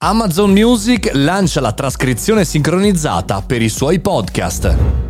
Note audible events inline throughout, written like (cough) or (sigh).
Amazon Music lancia la trascrizione sincronizzata per i suoi podcast.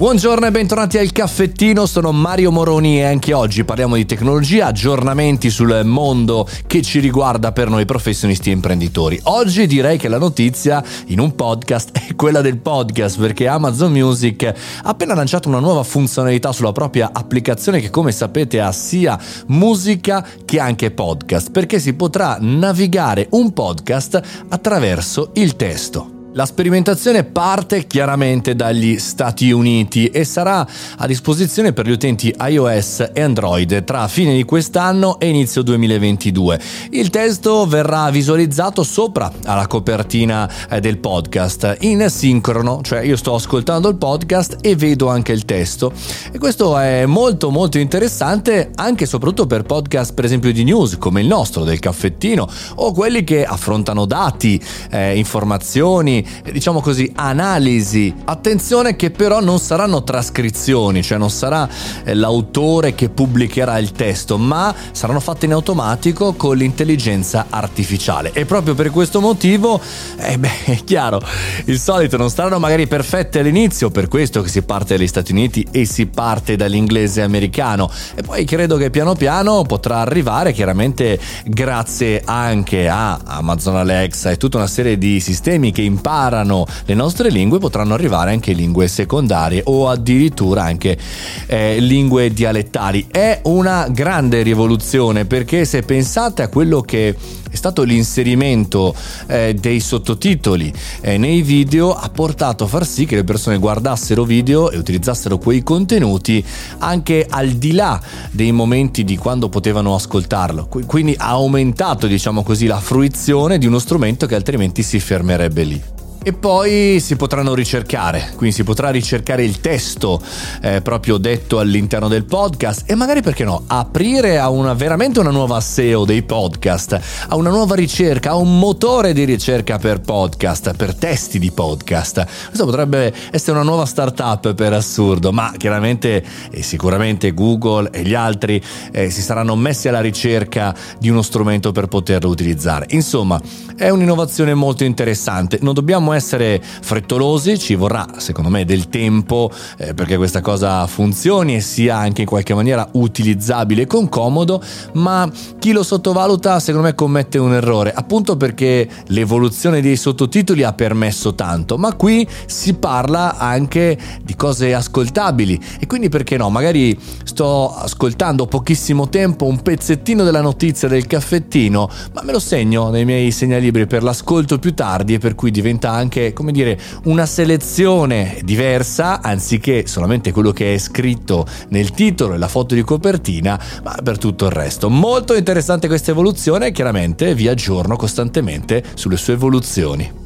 Buongiorno e bentornati al caffettino, sono Mario Moroni e anche oggi parliamo di tecnologia, aggiornamenti sul mondo che ci riguarda per noi professionisti e imprenditori. Oggi direi che la notizia in un podcast è quella del podcast perché Amazon Music ha appena lanciato una nuova funzionalità sulla propria applicazione che come sapete ha sia musica che anche podcast perché si potrà navigare un podcast attraverso il testo. La sperimentazione parte chiaramente dagli Stati Uniti e sarà a disposizione per gli utenti iOS e Android tra fine di quest'anno e inizio 2022. Il testo verrà visualizzato sopra alla copertina eh, del podcast in sincrono, cioè io sto ascoltando il podcast e vedo anche il testo. E questo è molto molto interessante anche e soprattutto per podcast per esempio di news come il nostro del caffettino o quelli che affrontano dati, eh, informazioni, diciamo così, analisi. Attenzione che però non saranno trascrizioni, cioè non sarà eh, l'autore che pubblicherà il testo, ma saranno fatte in automatico con l'intelligenza artificiale. E proprio per questo motivo, eh beh, è chiaro, il solito non saranno magari perfette all'inizio, per questo che si parte dagli Stati Uniti e si parte dall'inglese americano. E poi credo che piano piano potrà arrivare, chiaramente grazie anche a Amazon Alexa e tutta una serie di sistemi che imparano imparano le nostre lingue potranno arrivare anche lingue secondarie o addirittura anche eh, lingue dialettali. È una grande rivoluzione perché se pensate a quello che è stato l'inserimento eh, dei sottotitoli eh, nei video ha portato a far sì che le persone guardassero video e utilizzassero quei contenuti anche al di là dei momenti di quando potevano ascoltarlo. Quindi ha aumentato, diciamo così, la fruizione di uno strumento che altrimenti si fermerebbe lì. E poi si potranno ricercare, quindi si potrà ricercare il testo eh, proprio detto all'interno del podcast e magari perché no, aprire a una, veramente una nuova SEO dei podcast, a una nuova ricerca, a un motore di ricerca per podcast, per testi di podcast. Questo potrebbe essere una nuova startup per assurdo, ma chiaramente e sicuramente Google e gli altri eh, si saranno messi alla ricerca di uno strumento per poterlo utilizzare. Insomma, è un'innovazione molto interessante, non dobbiamo essere frettolosi, ci vorrà secondo me del tempo eh, perché questa cosa funzioni e sia anche in qualche maniera utilizzabile con comodo, ma chi lo sottovaluta secondo me commette un errore, appunto perché l'evoluzione dei sottotitoli ha permesso tanto, ma qui si parla anche di cose ascoltabili. E quindi perché no, magari sto ascoltando pochissimo tempo un pezzettino della notizia del caffettino, ma me lo segno nei miei segnalibri per l'ascolto più tardi e per cui diventa anche, come dire, una selezione diversa, anziché solamente quello che è scritto nel titolo e la foto di copertina, ma per tutto il resto. Molto interessante questa evoluzione chiaramente vi aggiorno costantemente sulle sue evoluzioni.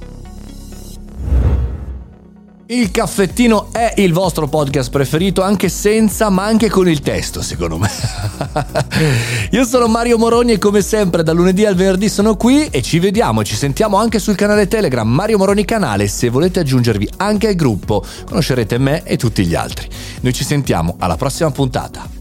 Il caffettino è il vostro podcast preferito anche senza ma anche con il testo secondo me. (laughs) Io sono Mario Moroni e come sempre dal lunedì al venerdì sono qui e ci vediamo e ci sentiamo anche sul canale Telegram Mario Moroni Canale. Se volete aggiungervi anche al gruppo conoscerete me e tutti gli altri. Noi ci sentiamo alla prossima puntata.